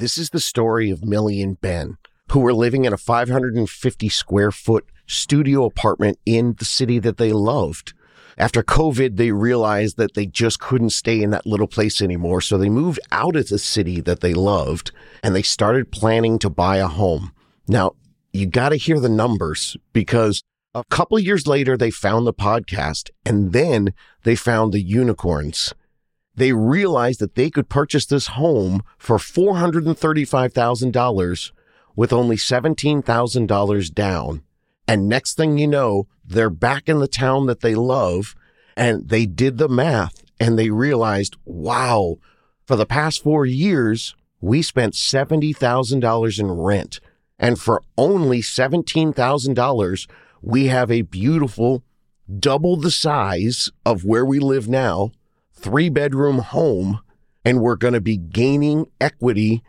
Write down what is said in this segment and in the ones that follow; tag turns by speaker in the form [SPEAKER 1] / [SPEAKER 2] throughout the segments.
[SPEAKER 1] This is the story of Millie and Ben, who were living in a 550 square foot studio apartment in the city that they loved. After COVID, they realized that they just couldn't stay in that little place anymore. So they moved out of the city that they loved and they started planning to buy a home. Now, you got to hear the numbers because a couple years later, they found the podcast and then they found the unicorns. They realized that they could purchase this home for $435,000 with only $17,000 down. And next thing you know, they're back in the town that they love and they did the math and they realized, wow, for the past four years, we spent $70,000 in rent. And for only $17,000, we have a beautiful, double the size of where we live now, three bedroom home. And we're going to be gaining equity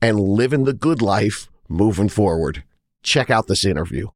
[SPEAKER 1] and living the good life moving forward. Check out this interview.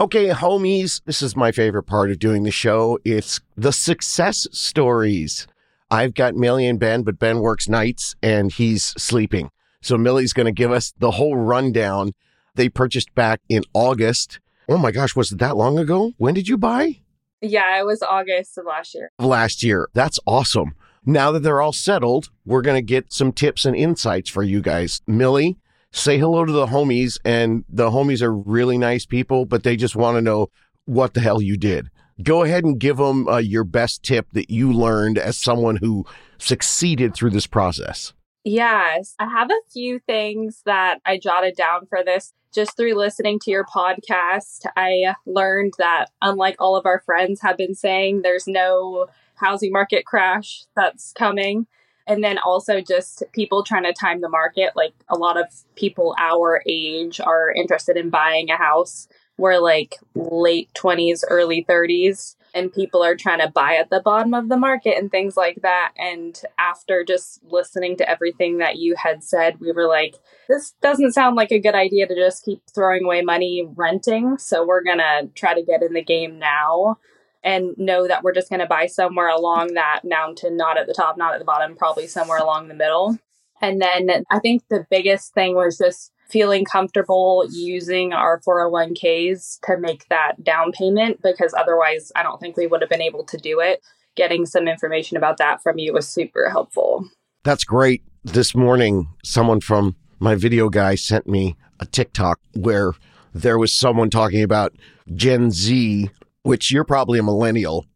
[SPEAKER 1] Okay, homies, this is my favorite part of doing the show. It's the success stories. I've got Millie and Ben, but Ben works nights and he's sleeping. So Millie's going to give us the whole rundown. They purchased back in August. Oh my gosh, was it that long ago? When did you buy?
[SPEAKER 2] Yeah, it was August of last year.
[SPEAKER 1] Last year. That's awesome. Now that they're all settled, we're going to get some tips and insights for you guys. Millie, say hello to the homies. And the homies are really nice people, but they just want to know what the hell you did. Go ahead and give them uh, your best tip that you learned as someone who succeeded through this process.
[SPEAKER 2] Yes, I have a few things that I jotted down for this. Just through listening to your podcast, I learned that unlike all of our friends have been saying, there's no housing market crash that's coming and then also just people trying to time the market like a lot of people our age are interested in buying a house we're like late 20s early 30s and people are trying to buy at the bottom of the market and things like that and after just listening to everything that you had said we were like this doesn't sound like a good idea to just keep throwing away money renting so we're going to try to get in the game now and know that we're just going to buy somewhere along that mountain, not at the top, not at the bottom, probably somewhere along the middle. And then I think the biggest thing was just feeling comfortable using our 401ks to make that down payment because otherwise I don't think we would have been able to do it. Getting some information about that from you was super helpful.
[SPEAKER 1] That's great. This morning, someone from my video guy sent me a TikTok where there was someone talking about Gen Z which you're probably a millennial.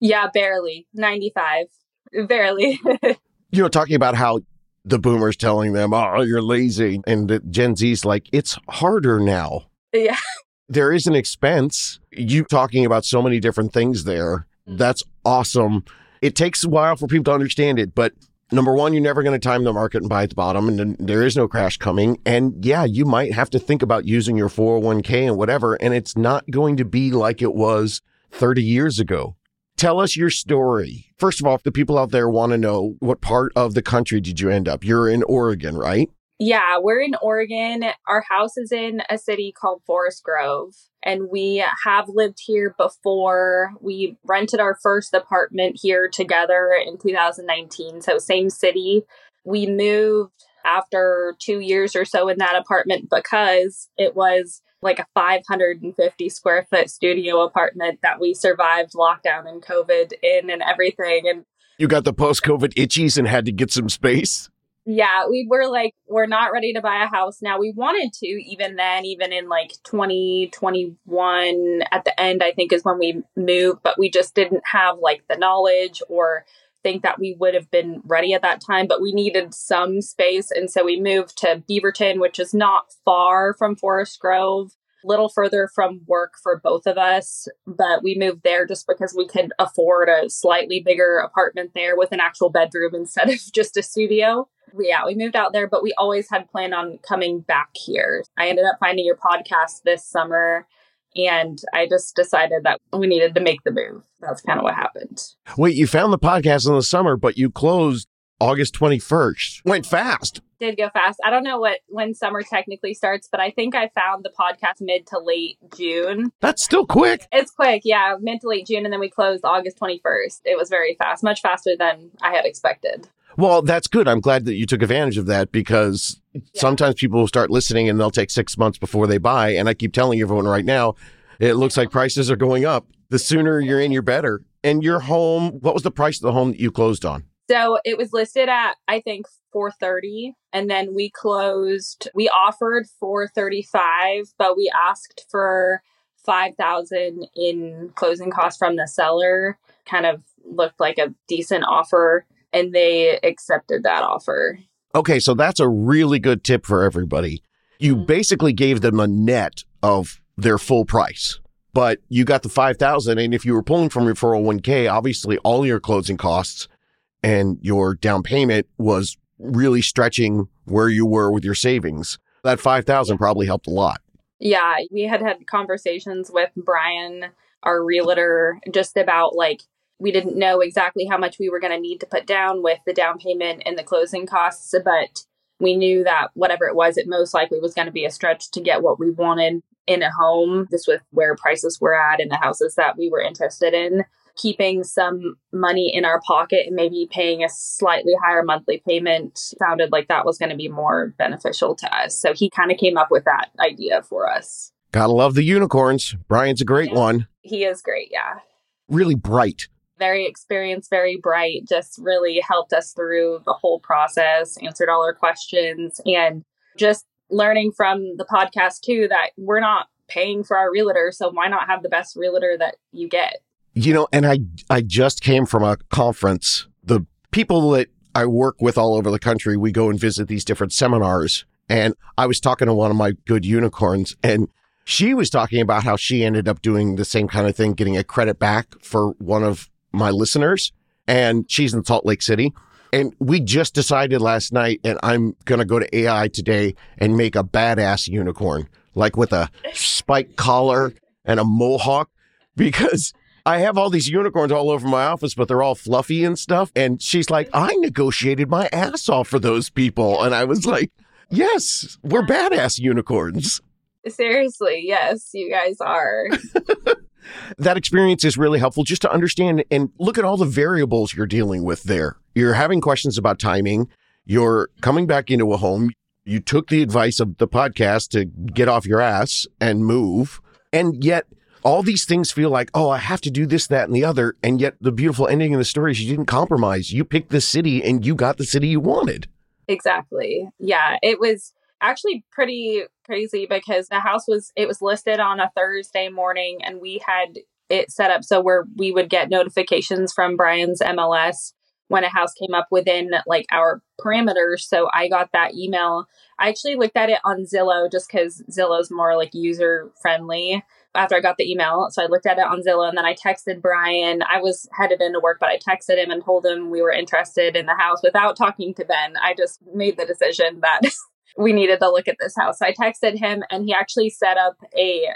[SPEAKER 2] Yeah, barely. 95. Barely.
[SPEAKER 1] you know, talking about how the boomers telling them, oh, you're lazy. And the Gen Z's like, it's harder now.
[SPEAKER 2] Yeah.
[SPEAKER 1] There is an expense. You talking about so many different things there. Mm. That's awesome. It takes a while for people to understand it, but number one, you're never going to time the market and buy at the bottom, and there is no crash coming. And yeah, you might have to think about using your 401k and whatever, and it's not going to be like it was 30 years ago. Tell us your story. First of all, the people out there want to know what part of the country did you end up? You're in Oregon, right?
[SPEAKER 2] Yeah, we're in Oregon. Our house is in a city called Forest Grove, and we have lived here before. We rented our first apartment here together in 2019, so same city. We moved after two years or so in that apartment because it was like a 550 square foot studio apartment that we survived lockdown and COVID in and everything. And
[SPEAKER 1] you got the post COVID itchies and had to get some space?
[SPEAKER 2] yeah, we were like, we're not ready to buy a house now. We wanted to, even then, even in like 2021 at the end, I think is when we moved, but we just didn't have like the knowledge or think that we would have been ready at that time, but we needed some space. And so we moved to Beaverton, which is not far from Forest Grove a little further from work for both of us, but we moved there just because we could afford a slightly bigger apartment there with an actual bedroom instead of just a studio. Yeah, we moved out there, but we always had planned on coming back here. I ended up finding your podcast this summer and I just decided that we needed to make the move. That's kind of what happened.
[SPEAKER 1] Wait, you found the podcast in the summer, but you closed August 21st. Went fast.
[SPEAKER 2] did go fast. I don't know what when summer technically starts, but I think I found the podcast mid to late June.
[SPEAKER 1] That's still quick.
[SPEAKER 2] It's quick, yeah, mid to late June, and then we closed August 21st. It was very fast, much faster than I had expected.
[SPEAKER 1] Well, that's good. I'm glad that you took advantage of that because yeah. sometimes people will start listening and they'll take six months before they buy. And I keep telling everyone right now, it looks like prices are going up. The sooner you're in, you're better. And your home, what was the price of the home that you closed on?
[SPEAKER 2] So it was listed at I think 430 and then we closed we offered 435 but we asked for 5000 in closing costs from the seller kind of looked like a decent offer and they accepted that offer.
[SPEAKER 1] Okay, so that's a really good tip for everybody. You mm-hmm. basically gave them a net of their full price but you got the 5000 and if you were pulling from your 401k obviously all your closing costs and your down payment was really stretching where you were with your savings. That 5000 probably helped a lot.
[SPEAKER 2] Yeah, we had had conversations with Brian, our realtor, just about like we didn't know exactly how much we were going to need to put down with the down payment and the closing costs, but we knew that whatever it was, it most likely was going to be a stretch to get what we wanted in a home, just with where prices were at in the houses that we were interested in keeping some money in our pocket and maybe paying a slightly higher monthly payment sounded like that was going to be more beneficial to us. So he kind of came up with that idea for us.
[SPEAKER 1] Gotta love the unicorns. Brian's a great yeah. one.
[SPEAKER 2] He is great, yeah.
[SPEAKER 1] Really bright.
[SPEAKER 2] Very experienced, very bright, just really helped us through the whole process, answered all our questions, and just learning from the podcast too that we're not paying for our realtor, so why not have the best realtor that you get?
[SPEAKER 1] You know, and I I just came from a conference. The people that I work with all over the country, we go and visit these different seminars. And I was talking to one of my good unicorns, and she was talking about how she ended up doing the same kind of thing, getting a credit back for one of my listeners. And she's in Salt Lake City. And we just decided last night, and I'm going to go to AI today and make a badass unicorn, like with a spike collar and a mohawk, because I have all these unicorns all over my office, but they're all fluffy and stuff. And she's like, I negotiated my ass off for those people. And I was like, yes, we're badass unicorns.
[SPEAKER 2] Seriously, yes, you guys are.
[SPEAKER 1] that experience is really helpful just to understand and look at all the variables you're dealing with there. You're having questions about timing. You're coming back into a home. You took the advice of the podcast to get off your ass and move. And yet, all these things feel like, oh, I have to do this, that, and the other. And yet the beautiful ending of the story is you didn't compromise. You picked the city and you got the city you wanted.
[SPEAKER 2] Exactly. Yeah. It was actually pretty crazy because the house was it was listed on a Thursday morning and we had it set up so where we would get notifications from Brian's MLS when a house came up within like our parameters. So I got that email. I actually looked at it on Zillow just because Zillow's more like user friendly after I got the email. So I looked at it on Zillow and then I texted Brian. I was headed into work, but I texted him and told him we were interested in the house without talking to Ben. I just made the decision that we needed to look at this house. So I texted him and he actually set up a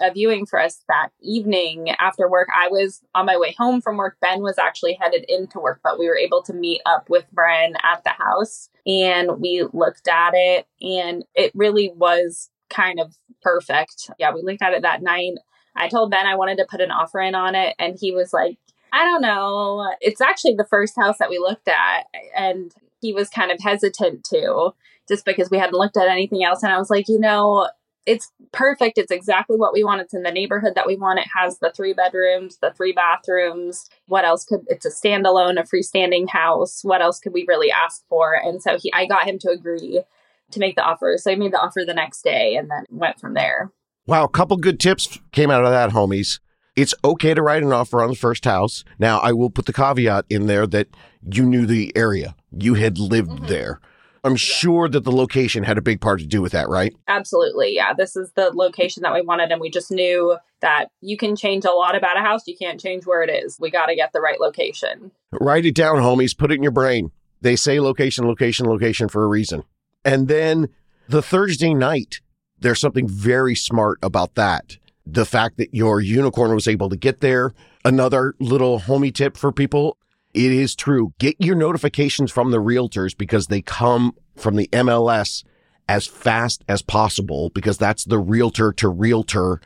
[SPEAKER 2] a viewing for us that evening after work. I was on my way home from work. Ben was actually headed into work, but we were able to meet up with Brian at the house and we looked at it and it really was kind of perfect. Yeah, we looked at it that night. I told Ben I wanted to put an offer in on it, and he was like, I don't know. It's actually the first house that we looked at, and he was kind of hesitant to just because we hadn't looked at anything else. And I was like, you know, it's perfect. It's exactly what we want. It's in the neighborhood that we want. It has the three bedrooms, the three bathrooms. What else could it's a standalone, a freestanding house. What else could we really ask for? And so he I got him to agree to make the offer. So I made the offer the next day and then went from there.
[SPEAKER 1] Wow, a couple good tips came out of that, homies. It's okay to write an offer on the first house. Now, I will put the caveat in there that you knew the area, you had lived mm-hmm. there. I'm sure that the location had a big part to do with that, right?
[SPEAKER 2] Absolutely. Yeah. This is the location that we wanted. And we just knew that you can change a lot about a house. You can't change where it is. We got to get the right location.
[SPEAKER 1] Write it down, homies. Put it in your brain. They say location, location, location for a reason. And then the Thursday night, there's something very smart about that. The fact that your unicorn was able to get there. Another little homie tip for people It is true. Get your notifications from the realtors because they come from the MLS as fast as possible because that's the realtor to realtor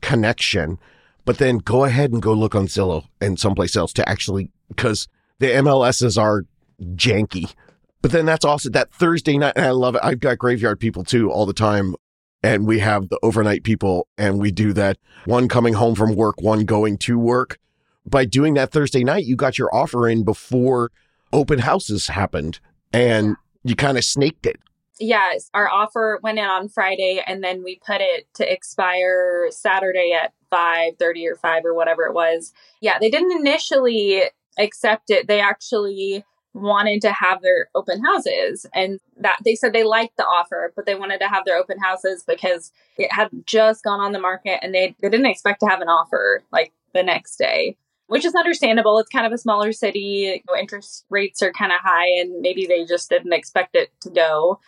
[SPEAKER 1] connection. But then go ahead and go look on Zillow and someplace else to actually, because the MLSs are janky. But then that's also that Thursday night. And I love it. I've got graveyard people too all the time. And we have the overnight people and we do that one coming home from work, one going to work. By doing that Thursday night, you got your offer in before open houses happened and you kind of snaked it.
[SPEAKER 2] Yes, our offer went in on Friday and then we put it to expire Saturday at 5:30 or 5 or whatever it was. Yeah, they didn't initially accept it. They actually wanted to have their open houses and that they said they liked the offer but they wanted to have their open houses because it had just gone on the market and they, they didn't expect to have an offer like the next day which is understandable. It's kind of a smaller city. Interest rates are kind of high and maybe they just didn't expect it to go.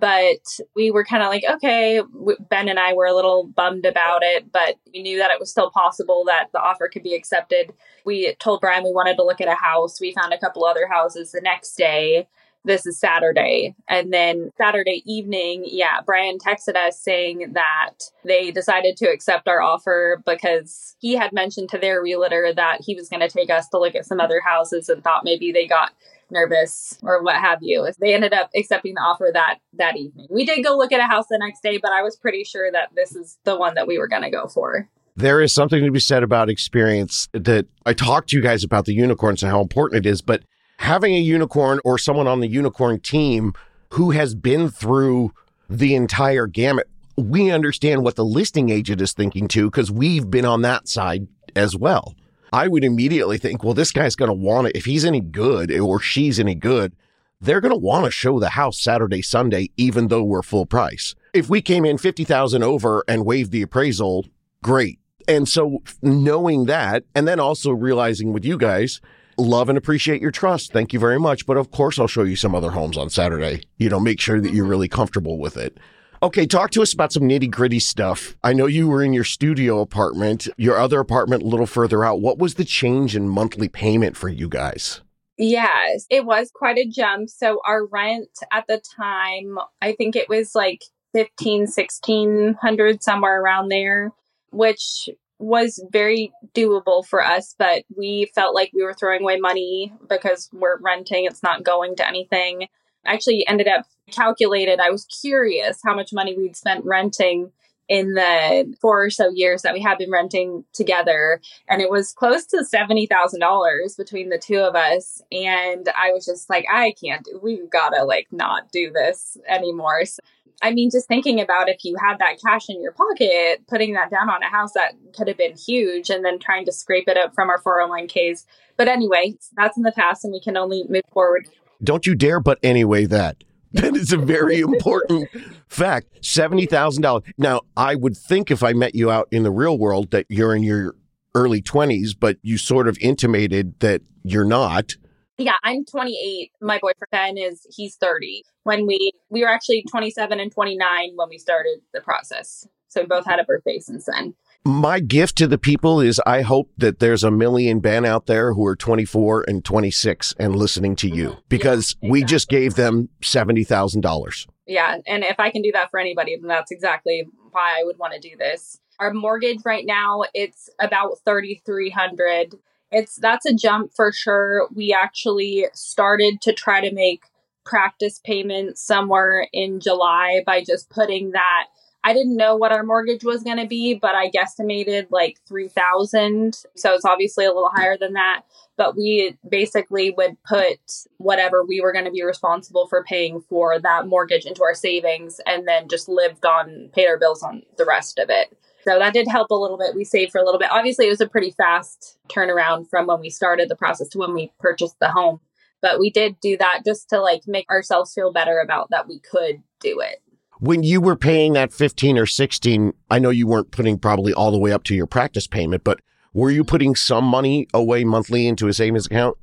[SPEAKER 2] But we were kind of like okay. Ben and i were a little bummed about it but we knew that it was still possible that the offer could be accepted. We told brian we wanted to look at a house. We found a couple other houses the next day this is saturday and then saturday evening yeah brian texted us saying that they decided to accept our offer because he had mentioned to their realtor that he was going to take us to look at some other houses and thought maybe they got nervous or what have you. They ended up accepting the offer that that evening. We did go look at a house the next day, but I was pretty sure that this is the one that we were going to go for.
[SPEAKER 1] There is something to be said about experience that I talked to you guys about the unicorns and how important it is, but having a unicorn or someone on the unicorn team who has been through the entire gamut, we understand what the listing agent is thinking too, because we've been on that side as well. I would immediately think, well, this guy's going to want it. If he's any good or she's any good, they're going to want to show the house Saturday, Sunday, even though we're full price. If we came in 50,000 over and waived the appraisal, great. And so knowing that, and then also realizing with you guys, love and appreciate your trust. Thank you very much. But of course, I'll show you some other homes on Saturday. You know, make sure that you're mm-hmm. really comfortable with it. Okay, talk to us about some nitty gritty stuff. I know you were in your studio apartment, your other apartment a little further out. What was the change in monthly payment for you guys?
[SPEAKER 2] Yes, it was quite a jump. So our rent at the time, I think it was like 15, 1600 somewhere around there, which was very doable for us, but we felt like we were throwing away money because we're renting. It's not going to anything actually ended up calculated. I was curious how much money we'd spent renting in the four or so years that we had been renting together. And it was close to $70,000 between the two of us. And I was just like, I can't, we've got to like not do this anymore. So, I mean, just thinking about if you had that cash in your pocket, putting that down on a house that could have been huge and then trying to scrape it up from our 401ks. But anyway, that's in the past and we can only move forward
[SPEAKER 1] don't you dare but anyway that. That is a very important fact. $70,000. Now, I would think if I met you out in the real world that you're in your early 20s, but you sort of intimated that you're not.
[SPEAKER 2] Yeah, I'm 28. My boyfriend is he's 30. When we we were actually 27 and 29 when we started the process. So we both had a birthday since then
[SPEAKER 1] my gift to the people is I hope that there's a million Ben out there who are 24 and 26 and listening to you mm-hmm. because yeah, exactly. we just gave them $70,000.
[SPEAKER 2] Yeah. And if I can do that for anybody, then that's exactly why I would want to do this. Our mortgage right now, it's about 3,300. It's that's a jump for sure. We actually started to try to make practice payments somewhere in July by just putting that I didn't know what our mortgage was going to be, but I guesstimated like 3000. So it's obviously a little higher than that, but we basically would put whatever we were going to be responsible for paying for that mortgage into our savings and then just lived on paid our bills on the rest of it. So that did help a little bit. We saved for a little bit. Obviously, it was a pretty fast turnaround from when we started the process to when we purchased the home. But we did do that just to like make ourselves feel better about that we could do it
[SPEAKER 1] when you were paying that 15 or 16, I know you weren't putting probably all the way up to your practice payment, but were you putting some money away monthly into a savings account?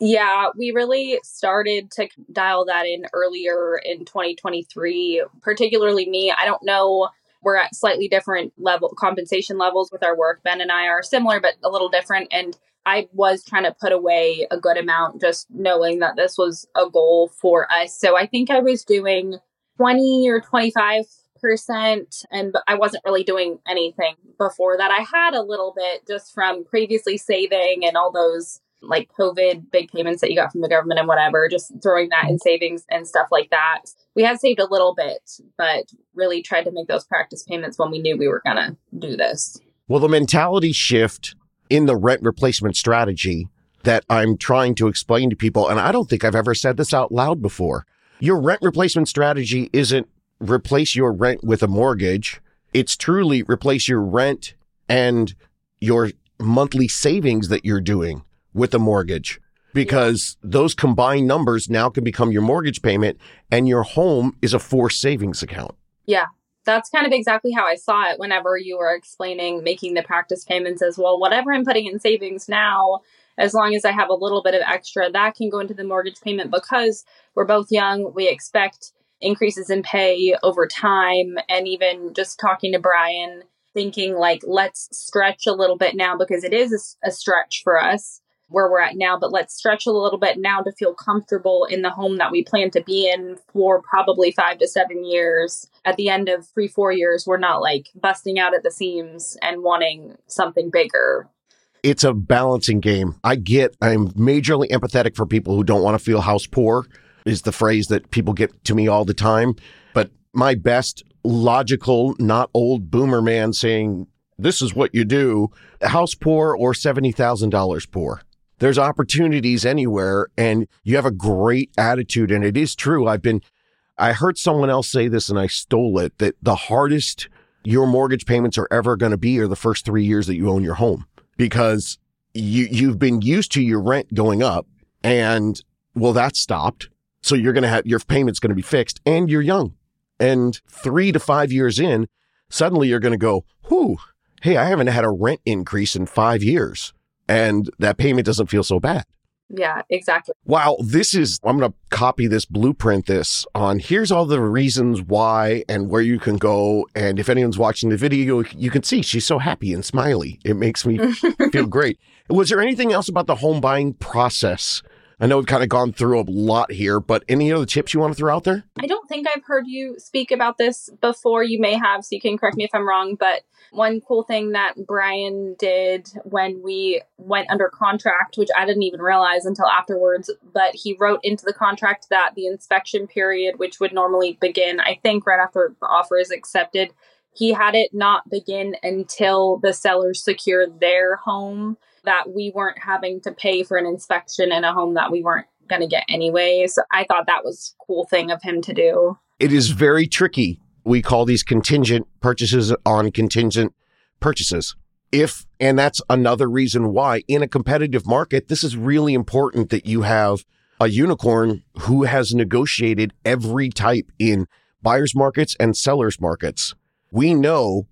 [SPEAKER 2] Yeah, we really started to dial that in earlier in 2023, particularly me. I don't know. We're at slightly different level compensation levels with our work. Ben and I are similar, but a little different. And I was trying to put away a good amount just knowing that this was a goal for us. So I think I was doing 20 or 25 percent and I wasn't really doing anything before that. I had a little bit just from previously saving and all those like COVID big payments that you got from the government and whatever, just throwing that in savings and stuff like that. We had saved a little bit, but really tried to make those practice payments when we knew we were going to do this.
[SPEAKER 1] Well, the mentality shift in the rent replacement strategy that I'm trying to explain to people, and I don't think I've ever said this out loud before. Your rent replacement strategy isn't replace your rent with a mortgage. It's truly replace your rent and your monthly savings that you're doing with a mortgage because yeah. those combined numbers now can become your mortgage payment and your home is a forced savings account.
[SPEAKER 2] Yeah. That's kind of exactly how I saw it whenever you were explaining making the practice payments as well. Whatever I'm putting in savings now, as long as I have a little bit of extra, that can go into the mortgage payment because we're both young. We expect increases in pay over time. And even just talking to Brian, thinking like, let's stretch a little bit now because it is a, a stretch for us where we're at now, but let's stretch a little bit now to feel comfortable in the home that we plan to be in for probably five to seven years. At the end of three, four years, we're not like busting out at the seams and wanting something bigger.
[SPEAKER 1] It's a balancing game. I get, I'm majorly empathetic for people who don't want to feel house poor, is the phrase that people get to me all the time. But my best logical, not old boomer man saying, this is what you do, house poor or $70,000 poor there's opportunities anywhere and you have a great attitude. And it is true. I've been, I heard someone else say this and I stole it that the hardest your mortgage payments are ever going to be are the first three years that you own your home because you, you've been used to your rent going up and well, that stopped. So you're going to have your payments going to be fixed and you're young. And three to five years in, suddenly you're going to go, whoo, hey, I haven't had a rent increase in five years and that payment doesn't feel so bad.
[SPEAKER 2] Yeah, exactly.
[SPEAKER 1] Wow, this is, I'm going to copy this, blueprint this on here's all the reasons why and where you can go. And if anyone's watching the video, you can see she's so happy and smiley. It makes me feel great. Was there anything else about the home buying process? I know we've kind of gone through a lot here, but any other tips you want to throw out there?
[SPEAKER 2] I don't think I've heard you speak about this before. You may have, so you can correct me if I'm wrong, but one cool thing that Brian did when we went under contract, which I didn't even realize until afterwards, but he wrote into the contract that the inspection period, which would normally begin, I think, right after the offer is accepted, he had it not begin until the sellers secure their home, that we weren't having to pay for an inspection in a home that we weren't going to get anyway. So I thought that was cool thing of him to do.
[SPEAKER 1] It is very tricky we call these contingent purchases on contingent purchases. If, and that's another reason why in a competitive market, this is really important that you have a unicorn who has negotiated every type in buyers markets and sellers markets. We know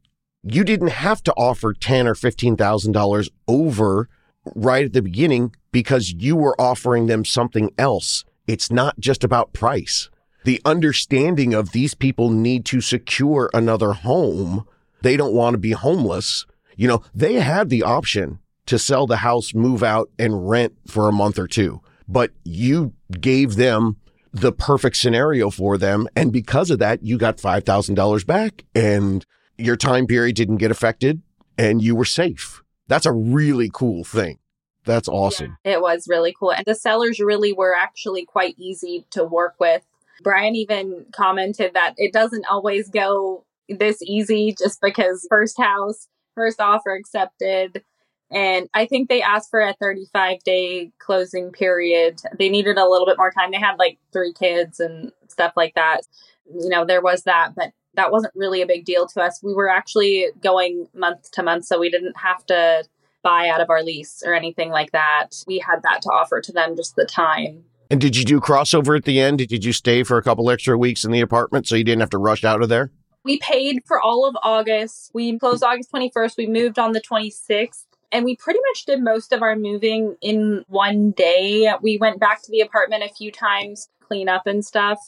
[SPEAKER 1] you didn't have to offer ten or fifteen thousand dollars over right at the beginning because you were offering them something else. It's not just about price the understanding of these people need to secure another home. They don't want to be homeless. You know, they had the option to sell the house, move out and rent for a month or two, but you gave them the perfect scenario for them. And because of that, you got $5,000 back and your time period didn't get affected and you were safe. That's a really cool thing. That's awesome.
[SPEAKER 2] Yeah, it was really cool. And the sellers really were actually quite easy to work with. Brian even commented that it doesn't always go this easy just because first house, first offer accepted. And I think they asked for a 35 day closing period. They needed a little bit more time. They had like three kids and stuff like that. You know, there was that, but that wasn't really a big deal to us. We were actually going month to month, so we didn't have to buy out of our lease or anything like that. We had that to offer to them, just the time.
[SPEAKER 1] And did you do crossover at the end? Did you stay for a couple extra weeks in the apartment so you didn't have to rush out of there?
[SPEAKER 2] We paid for all of August. We closed August 21st. We moved on the 26th. And we pretty much did most of our moving in one day. We went back to the apartment a few times, cleanup and stuff.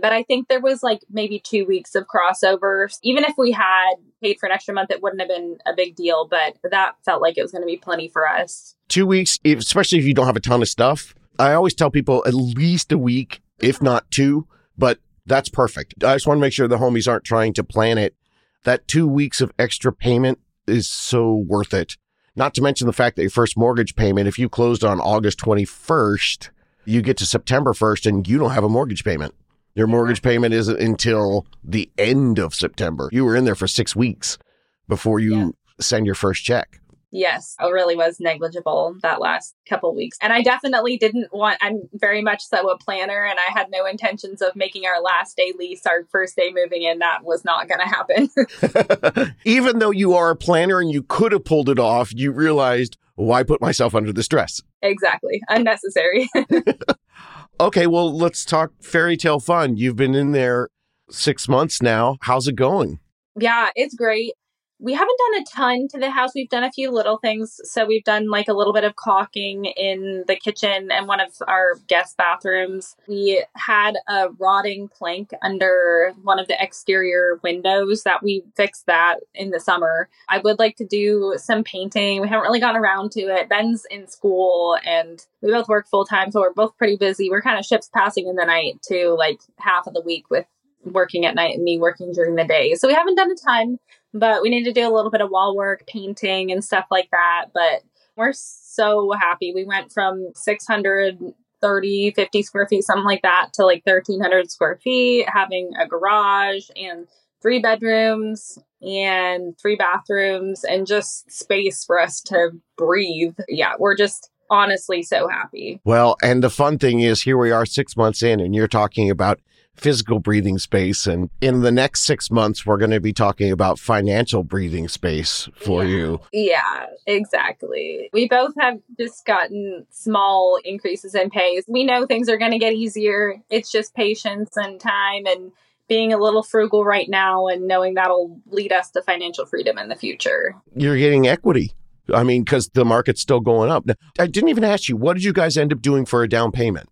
[SPEAKER 2] But I think there was like maybe two weeks of crossovers. Even if we had paid for an extra month, it wouldn't have been a big deal. But that felt like it was going to be plenty for us.
[SPEAKER 1] Two weeks, especially if you don't have a ton of stuff. I always tell people at least a week, if not two, but that's perfect. I just want to make sure the homies aren't trying to plan it. That two weeks of extra payment is so worth it. Not to mention the fact that your first mortgage payment, if you closed on August 21st, you get to September 1st and you don't have a mortgage payment. Your mortgage payment isn't until the end of September. You were in there for six weeks before you yeah. send your first check.
[SPEAKER 2] Yes, it really was negligible that last couple weeks. And I definitely didn't want, I'm very much so a planner, and I had no intentions of making our last day lease our first day moving in. That was not going to happen.
[SPEAKER 1] Even though you are a planner and you could have pulled it off, you realized, why put myself under the stress?
[SPEAKER 2] Exactly. Unnecessary.
[SPEAKER 1] okay, well, let's talk fairy tale fun. You've been in there six months now. How's it going?
[SPEAKER 2] Yeah, it's great we haven't done a ton to the house. We've done a few little things. So we've done like a little bit of caulking in the kitchen and one of our guest bathrooms. We had a rotting plank under one of the exterior windows that we fixed that in the summer. I would like to do some painting. We haven't really gotten around to it. Ben's in school and we both work full time, so we're both pretty busy. We're kind of ships passing in the night to like half of the week with working at night and me working during the day. So we haven't done a ton but we need to do a little bit of wall work, painting, and stuff like that. But we're so happy. We went from 630, 50 square feet, something like that, to like 1,300 square feet, having a garage and three bedrooms and three bathrooms and just space for us to breathe. Yeah, we're just honestly so happy.
[SPEAKER 1] Well, and the fun thing is here we are six months in, and you're talking about physical breathing space. And in the next six months, we're going to be talking about financial breathing space for
[SPEAKER 2] yeah.
[SPEAKER 1] you.
[SPEAKER 2] Yeah, exactly. We both have just gotten small increases in pay. We know things are going to get easier. It's just patience and time and being a little frugal right now and knowing that'll lead us to financial freedom in the future.
[SPEAKER 1] You're getting equity. I mean, because the market's still going up. I didn't even ask you, what did you guys end up doing for a down payment?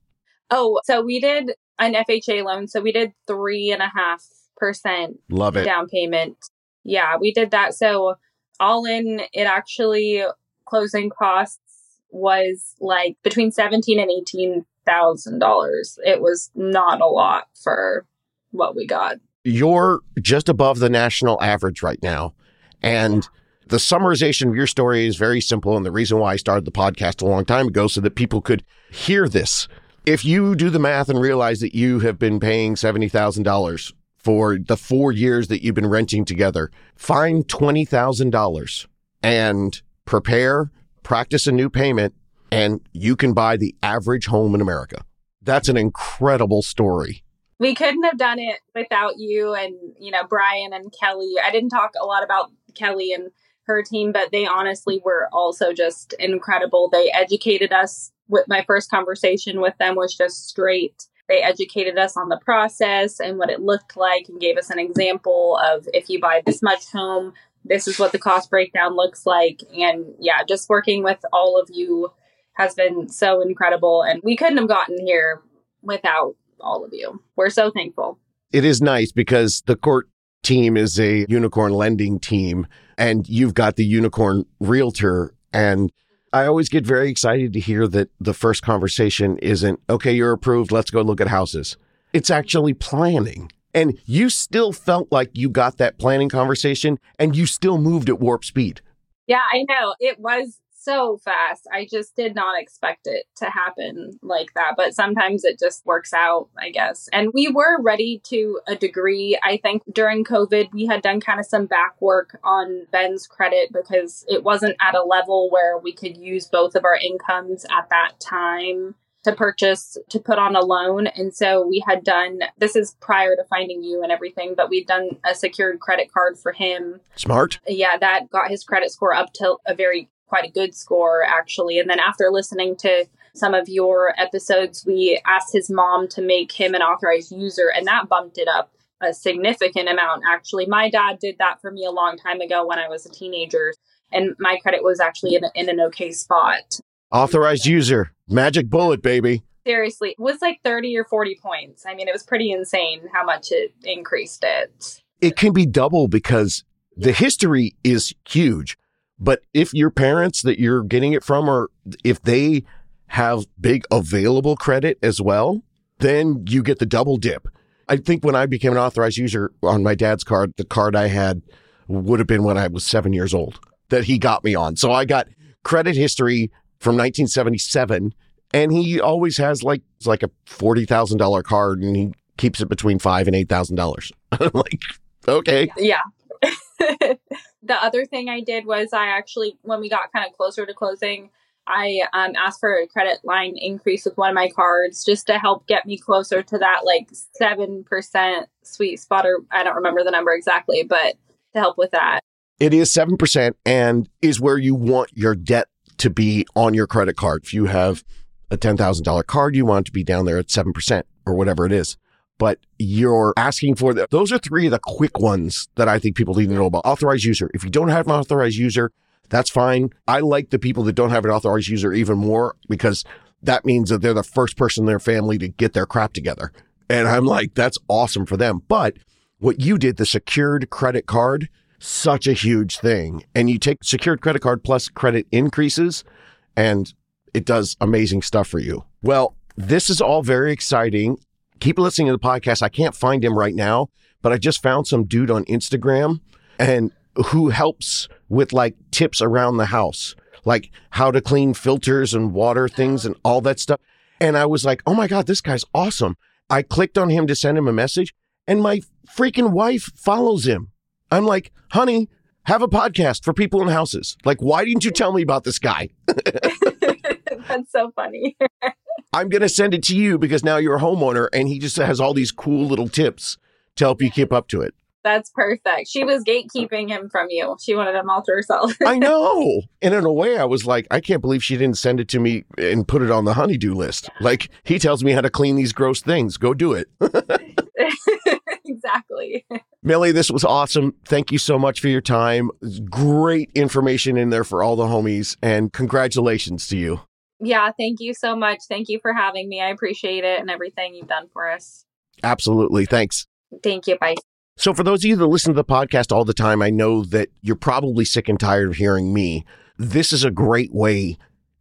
[SPEAKER 2] Oh, so we did an FHA loan. So we did three and a half percent
[SPEAKER 1] love it
[SPEAKER 2] down payment. Yeah, we did that. So all in, it actually closing costs was like between seventeen and eighteen thousand dollars. It was not a lot for what we got.
[SPEAKER 1] You're just above the national average right now, and. The summarization of your story is very simple. And the reason why I started the podcast a long time ago so that people could hear this if you do the math and realize that you have been paying $70,000 for the four years that you've been renting together, find $20,000 and prepare, practice a new payment, and you can buy the average home in America. That's an incredible story.
[SPEAKER 2] We couldn't have done it without you and, you know, Brian and Kelly. I didn't talk a lot about Kelly and her team, but they honestly were also just incredible. They educated us with my first conversation with them was just straight. They educated us on the process and what it looked like and gave us an example of if you buy this much home, this is what the cost breakdown looks like. And yeah, just working with all of you has been so incredible. And we couldn't have gotten here without all of you. We're so thankful.
[SPEAKER 1] It is nice because the court team is a unicorn lending team and you've got the unicorn realtor and I always get very excited to hear that the first conversation isn't, okay, you're approved. Let's go look at houses. It's actually planning. And you still felt like you got that planning conversation and you still moved at warp speed.
[SPEAKER 2] Yeah, I know. It was so fast. I just did not expect it to happen like that. But sometimes it just works out, I guess. And we were ready to a degree. I think during COVID, we had done kind of some back work on Ben's credit because it wasn't at a level where we could use both of our incomes at that time to purchase to put on a loan and so we had done this is prior to finding you and everything but we'd done a secured credit card for him
[SPEAKER 1] smart
[SPEAKER 2] yeah that got his credit score up to a very quite a good score actually. And then after listening to some of your episodes, we asked his mom to make him an authorized user, and that bumped it up a significant amount actually. My dad did that for me a long time ago when I was a teenager, and my credit was actually in, in an okay spot.
[SPEAKER 1] Authorized user, magic bullet, baby.
[SPEAKER 2] Seriously, it was like 30 or 40 points. I mean, it was pretty insane how much it increased it.
[SPEAKER 1] It can be double because the history is huge. But if your parents that you're getting it from or if they have big available credit as well, then you get the double dip. I think when I became an authorized user on my dad's card, the card I had would have been when I was seven years old that he got me on. So I got credit history from 1977 and he always has like, like a $40,000 card and he keeps it between five and $8,000. I'm like, okay.
[SPEAKER 2] Yeah. the other thing I did was I actually, when we got kind of closer to closing, I um, asked for a credit line increase with one of my cards just to help get me closer to that like 7% sweet spot, or I don't remember the number exactly, but to help with that.
[SPEAKER 1] It is 7% and is where you want your debt to be on your credit card. If you have a $10,000 card, you want it to be down there at 7% or whatever it is. But you're asking for that. Those are three of the quick ones that I think people need to know about. Authorized user. If you don't have an authorized user, that's fine. I like the people that don't have an authorized user even more because that means that they're the first person in their family to get their crap together. And I'm like, that's awesome for them. But what you did, the secured credit card, such a huge thing. And you take secured credit card plus credit increases and it does amazing stuff for you. Well, this is all very exciting. Keep listening to the podcast. I can't find him right now, but I just found some dude on Instagram and who helps with like tips around the house, like how to clean filters and water things and all that stuff. And I was like, oh my God, this guy's awesome. I clicked on him to send him a message and my freaking wife follows him. I'm like, honey, have a podcast for people in houses. Like, why didn't you tell me about this guy?
[SPEAKER 2] That's so funny.
[SPEAKER 1] I'm going to send it to you because now you're a homeowner and he just has all these cool little tips to help you keep up to it.
[SPEAKER 2] That's perfect. She was gatekeeping him from you. She wanted him all to herself.
[SPEAKER 1] I know. And in a way, I was like, I can't believe she didn't send it to me and put it on the honeydew list. Like, he tells me how to clean these gross things. Go do it.
[SPEAKER 2] exactly.
[SPEAKER 1] Millie, this was awesome. Thank you so much for your time. Great information in there for all the homies. And congratulations to you.
[SPEAKER 2] Yeah, thank you so much. Thank you for having me. I appreciate it and everything you've done for us.
[SPEAKER 1] Absolutely. Thanks.
[SPEAKER 2] Thank you. Bye.
[SPEAKER 1] So, for those of you that listen to the podcast all the time, I know that you're probably sick and tired of hearing me. This is a great way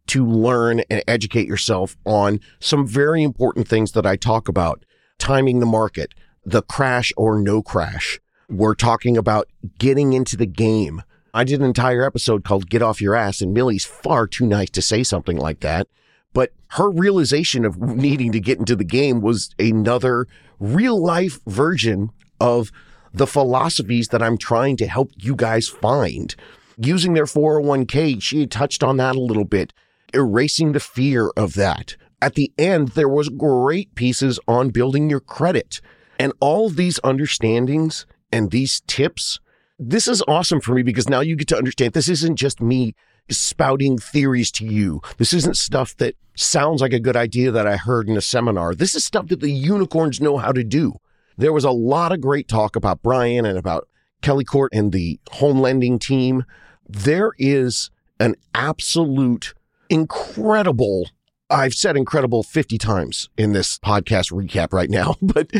[SPEAKER 1] to learn and educate yourself on some very important things that I talk about timing the market, the crash or no crash. We're talking about getting into the game. I did an entire episode called Get Off Your Ass, and Millie's far too nice to say something like that. But her realization of needing to get into the game was another real life version of the philosophies that I'm trying to help you guys find. Using their 401k, she touched on that a little bit, erasing the fear of that. At the end, there was great pieces on building your credit and all these understandings and these tips. This is awesome for me because now you get to understand this isn't just me spouting theories to you. This isn't stuff that sounds like a good idea that I heard in a seminar. This is stuff that the unicorns know how to do. There was a lot of great talk about Brian and about Kelly Court and the home lending team. There is an absolute incredible, I've said incredible 50 times in this podcast recap right now, but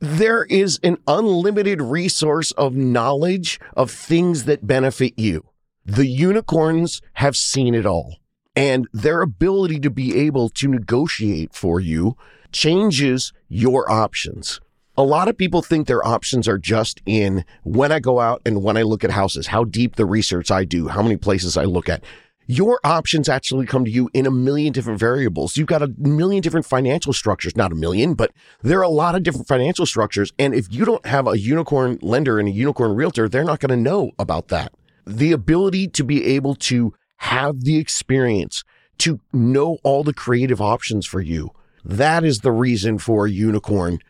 [SPEAKER 1] there is an unlimited resource of knowledge of things that benefit you. The unicorns have seen it all and their ability to be able to negotiate for you changes your options. A lot of people think their options are just in when I go out and when I look at houses, how deep the research I do, how many places I look at. Your options actually come to you in a million different variables. You've got a million different financial structures, not a million, but there are a lot of different financial structures. And if you don't have a unicorn lender and a unicorn realtor, they're not going to know about that. The ability to be able to have the experience to know all the creative options for you. That is the reason for a unicorn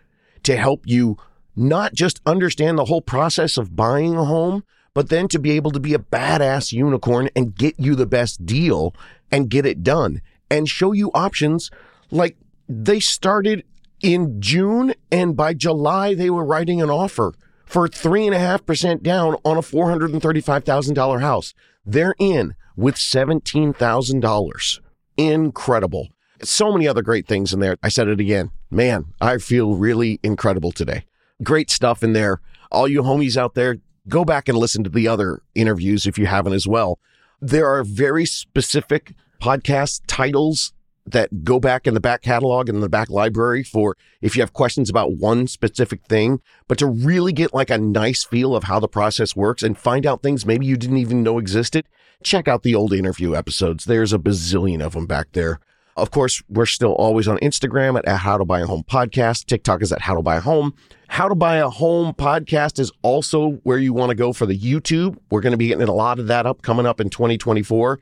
[SPEAKER 1] to help you not just understand the whole process of buying a home, but then to be able to be a badass unicorn and get you the best deal and get it done and show you options like they started in June and by July they were writing an offer for three and a half percent down on a $435,000 house. They're in with $17,000. Incredible. So many other great things in there. I said it again. Man, I feel really incredible today. Great stuff in there. All you homies out there, go back and listen to the other interviews if you haven't as well. There are very specific podcast titles that go back in the back catalog and the back library for if you have questions about one specific thing, but to really get like a nice feel of how the process works and find out things maybe you didn't even know existed, check out the old interview episodes. There's a bazillion of them back there. Of course, we're still always on Instagram at, at How to Buy a Home Podcast. TikTok is at How to Buy a Home. How to Buy a Home Podcast is also where you want to go for the YouTube. We're going to be getting a lot of that up coming up in 2024.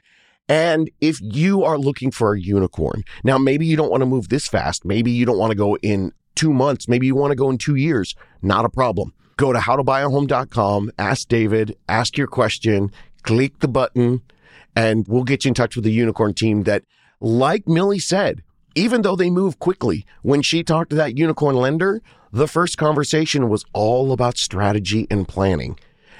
[SPEAKER 1] And if you are looking for a unicorn, now maybe you don't want to move this fast. Maybe you don't want to go in two months. Maybe you want to go in two years. Not a problem. Go to howtobuyahome.com, ask David, ask your question, click the button, and we'll get you in touch with the unicorn team that, like Millie said, even though they move quickly, when she talked to that unicorn lender, the first conversation was all about strategy and planning.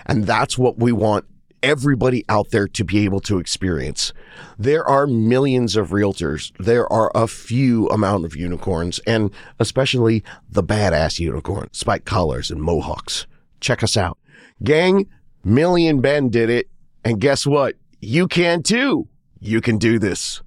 [SPEAKER 1] And that's what we want everybody out there to be able to experience. There are millions of realtors. There are a few amount of unicorns and especially the badass unicorn, spike collars and mohawks. Check us out. Gang, Millie and Ben did it. And guess what? You can too. You can do this.